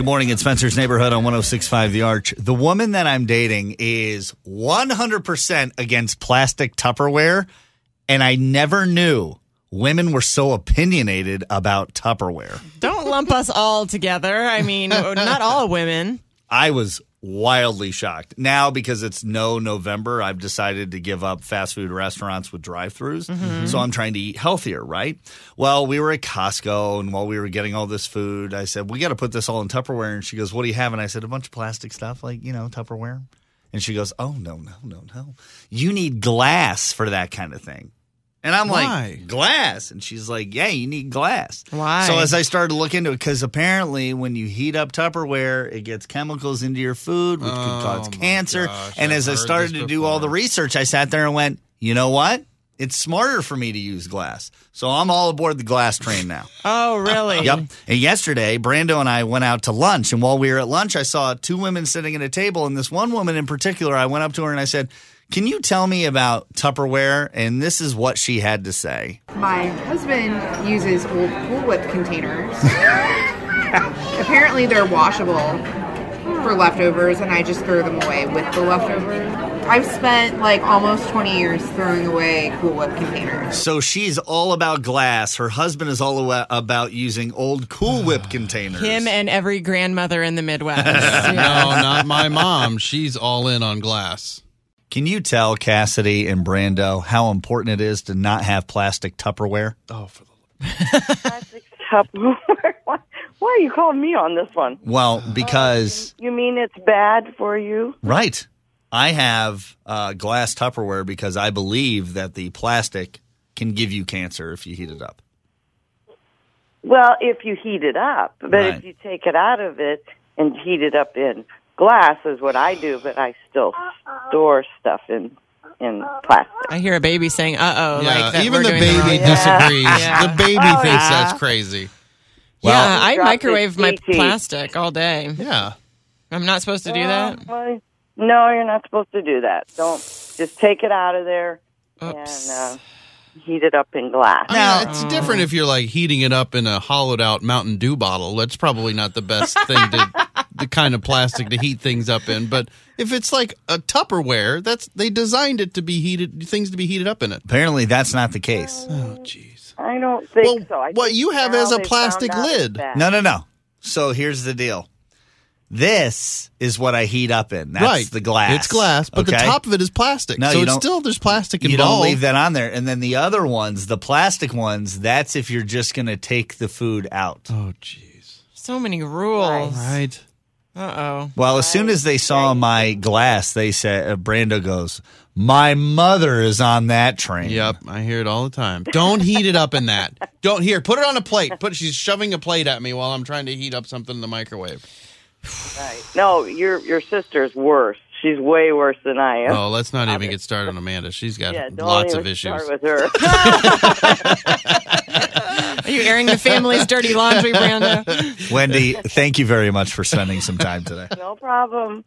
Good morning. It's Spencer's Neighborhood on 1065 The Arch. The woman that I'm dating is 100% against plastic Tupperware, and I never knew women were so opinionated about Tupperware. Don't lump us all together. I mean, not all women. I was wildly shocked. Now, because it's no November, I've decided to give up fast food restaurants with drive throughs. Mm-hmm. So I'm trying to eat healthier, right? Well, we were at Costco, and while we were getting all this food, I said, We got to put this all in Tupperware. And she goes, What do you have? And I said, A bunch of plastic stuff, like, you know, Tupperware. And she goes, Oh, no, no, no, no. You need glass for that kind of thing. And I'm Why? like, glass. And she's like, yeah, you need glass. Why? So as I started to look into it, because apparently when you heat up Tupperware, it gets chemicals into your food, which could oh cause Oh, cancer. gosh, and I've as I started to do all the research, I sat there and went, you know what? It's smarter for me to use glass. So I'm all aboard the glass train now. Oh, really? Yep. And yesterday, Brando and I went out to lunch. And while we were at lunch, I saw two women sitting at a table. And this one woman in particular, I went up to her and I said, Can you tell me about Tupperware? And this is what she had to say. My husband uses old Cool Whip containers. Apparently, they're washable for leftovers, and I just throw them away with the leftovers. I've spent like almost 20 years throwing away Cool Whip containers. So she's all about glass. Her husband is all about using old Cool Whip containers. Him and every grandmother in the Midwest. No, not my mom. She's all in on glass. Can you tell Cassidy and Brando how important it is to not have plastic Tupperware? Oh, for the plastic Tupperware. why, why are you calling me on this one? Well, because You mean it's bad for you? Right. I have uh, glass Tupperware because I believe that the plastic can give you cancer if you heat it up. Well, if you heat it up, but Right. if you take it out of it and heat it up in glass is what I do, but I still store stuff in in plastic. I hear a baby saying, uh oh. yeah, like even the doing the baby disagrees. Yeah. The baby Oh, thinks yeah. that's crazy. Well- yeah, I microwave my plastic all day. Yeah. I'm not supposed to do that. Well, no, you're not supposed to do that. Don't just take it out of there Oops. and uh, heat it up in glass. I Now- mean, it's different if you're like heating it up in a hollowed out Mountain Dew bottle. That's probably not the best thing to the kind of plastic to heat things up in. But if it's like a Tupperware, that's they designed it to be heated things to be heated up in it. Apparently, that's not the case. Oh, jeez. I don't think Well, so. I what think you have now as a plastic found out it's lid. No, no, no. So here's the deal. This is what I heat up in. That's right, the glass. It's glass, but the top of it is plastic. No, so you it's still there's plastic you don't leave that on there. And then the other ones, the plastic ones, that's if you're just going to take the food out. Oh, jeez. So many rules. Right. Uh oh. Well, as soon as they saw my glass, they said, uh, Brando goes, My mother is on that train. Yep, I hear it all the time. Don't heat it up in that. Don't here. Put it on a plate. Put. She's shoving a plate at me while I'm trying to heat up something in the microwave. Right. No, your your sister's worse. She's way worse than I am. Oh, let's not even get started on Amanda. She's got yeah, lots of issues. Start with her. Are you airing the family's dirty laundry, Brando? Wendy, thank you very much for spending some time today. no problem.